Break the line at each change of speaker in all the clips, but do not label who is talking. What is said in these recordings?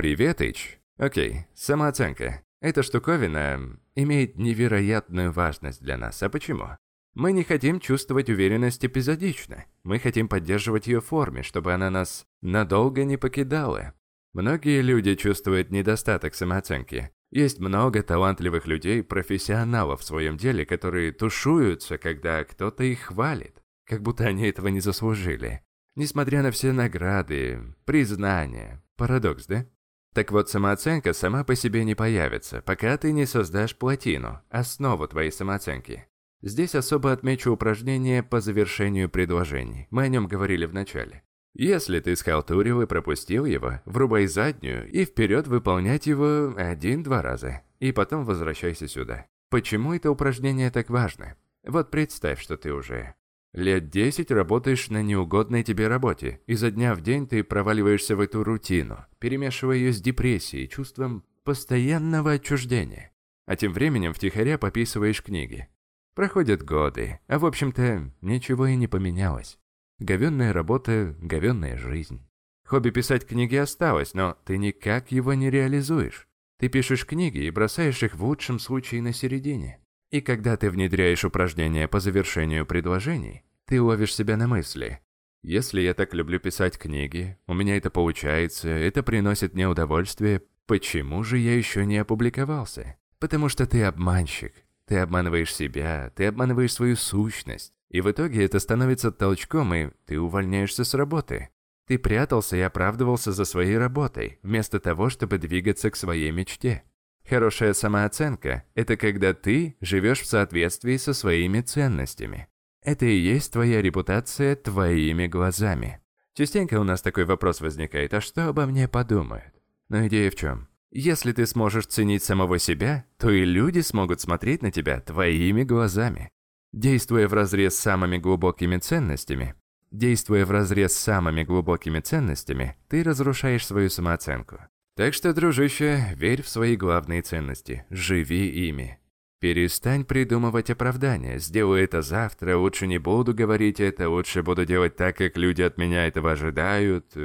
Привет, Ич. Окей, самооценка. Эта штуковина имеет невероятную важность для нас. А почему? Мы не хотим чувствовать уверенность эпизодично. Мы хотим поддерживать ее в форме, чтобы она нас надолго не покидала. Многие люди чувствуют недостаток самооценки. Есть много талантливых людей, профессионалов в своем деле, которые тушуются, когда кто-то их хвалит, как будто они этого не заслужили. Несмотря на все награды, признания. Парадокс, да? Так вот, самооценка сама по себе не появится, пока ты не создашь плотину, основу твоей самооценки. Здесь особо отмечу упражнение по завершению предложений. Мы о нем говорили в начале. Если ты схалтурил и пропустил его, врубай заднюю и вперед выполнять его один-два раза. И потом возвращайся сюда. Почему это упражнение так важно? Вот представь, что ты уже Лет десять работаешь на неугодной тебе работе, и за дня в день ты проваливаешься в эту рутину, перемешивая ее с депрессией, чувством постоянного отчуждения. А тем временем втихаря пописываешь книги. Проходят годы, а в общем-то ничего и не поменялось. Говенная работа, говенная жизнь. Хобби писать книги осталось, но ты никак его не реализуешь. Ты пишешь книги и бросаешь их в лучшем случае на середине. И когда ты внедряешь упражнения по завершению предложений, ты ловишь себя на мысли. Если я так люблю писать книги, у меня это получается, это приносит мне удовольствие, почему же я еще не опубликовался? Потому что ты обманщик. Ты обманываешь себя, ты обманываешь свою сущность. И в итоге это становится толчком, и ты увольняешься с работы. Ты прятался и оправдывался за своей работой, вместо того, чтобы двигаться к своей мечте. Хорошая самооценка – это когда ты живешь в соответствии со своими ценностями. Это и есть твоя репутация твоими глазами. Частенько у нас такой вопрос возникает, а что обо мне подумают? Но идея в чем? Если ты сможешь ценить самого себя, то и люди смогут смотреть на тебя твоими глазами. Действуя в разрез с самыми глубокими ценностями, действуя в разрез с самыми глубокими ценностями, ты разрушаешь свою самооценку. Так что, дружище, верь в свои главные ценности, живи ими. Перестань придумывать оправдания, сделаю это завтра, лучше не буду говорить это, лучше буду делать так, как люди от меня этого ожидают.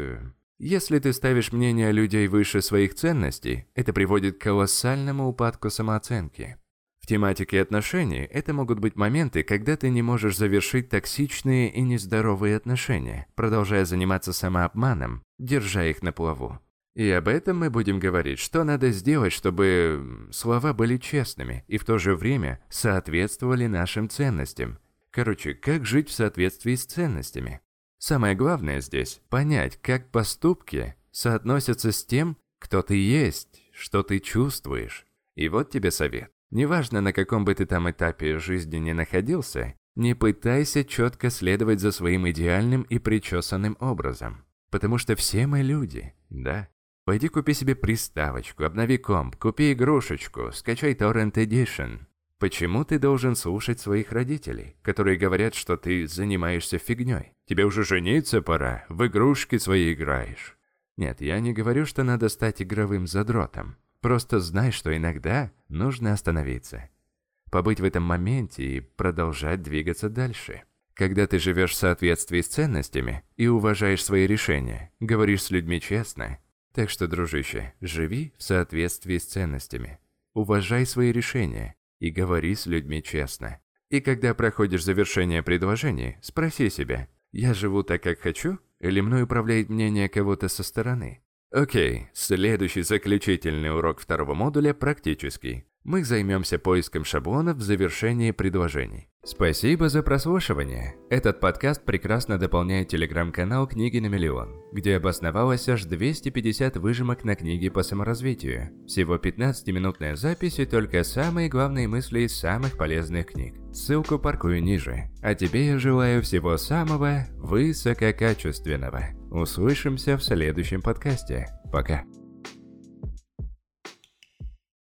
Если ты ставишь мнение людей выше своих ценностей, это приводит к колоссальному упадку самооценки. В тематике отношений это могут быть моменты, когда ты не можешь завершить токсичные и нездоровые отношения, продолжая заниматься самообманом, держа их на плаву. И об этом мы будем говорить, что надо сделать, чтобы слова были честными и в то же время соответствовали нашим ценностям. Короче, как жить в соответствии с ценностями. Самое главное здесь – понять, как поступки соотносятся с тем, кто ты есть, что ты чувствуешь. И вот тебе совет. Неважно, на каком бы ты там этапе жизни не находился, не пытайся четко следовать за своим идеальным и причесанным образом. Потому что все мы люди, да? Пойди купи себе приставочку, обнови комп, купи игрушечку, скачай Torrent Edition. Почему ты должен слушать своих родителей, которые говорят, что ты занимаешься фигней? Тебе уже жениться пора, в игрушки свои играешь. Нет, я не говорю, что надо стать игровым задротом. Просто знай, что иногда нужно остановиться. Побыть в этом моменте и продолжать двигаться дальше. Когда ты живешь в соответствии с ценностями и уважаешь свои решения, говоришь с людьми честно, так что, дружище, живи в соответствии с ценностями. Уважай свои решения и говори с людьми честно. И когда проходишь завершение предложений, спроси себя, я живу так, как хочу, или мной управляет мнение кого-то со стороны? Окей, следующий заключительный урок второго модуля практический мы займемся поиском шаблонов в завершении предложений. Спасибо за прослушивание. Этот подкаст прекрасно дополняет телеграм-канал «Книги на миллион», где обосновалось аж 250 выжимок на книги по саморазвитию. Всего 15-минутная запись и только самые главные мысли из самых полезных книг. Ссылку паркую ниже. А тебе я желаю всего самого высококачественного. Услышимся в следующем подкасте. Пока.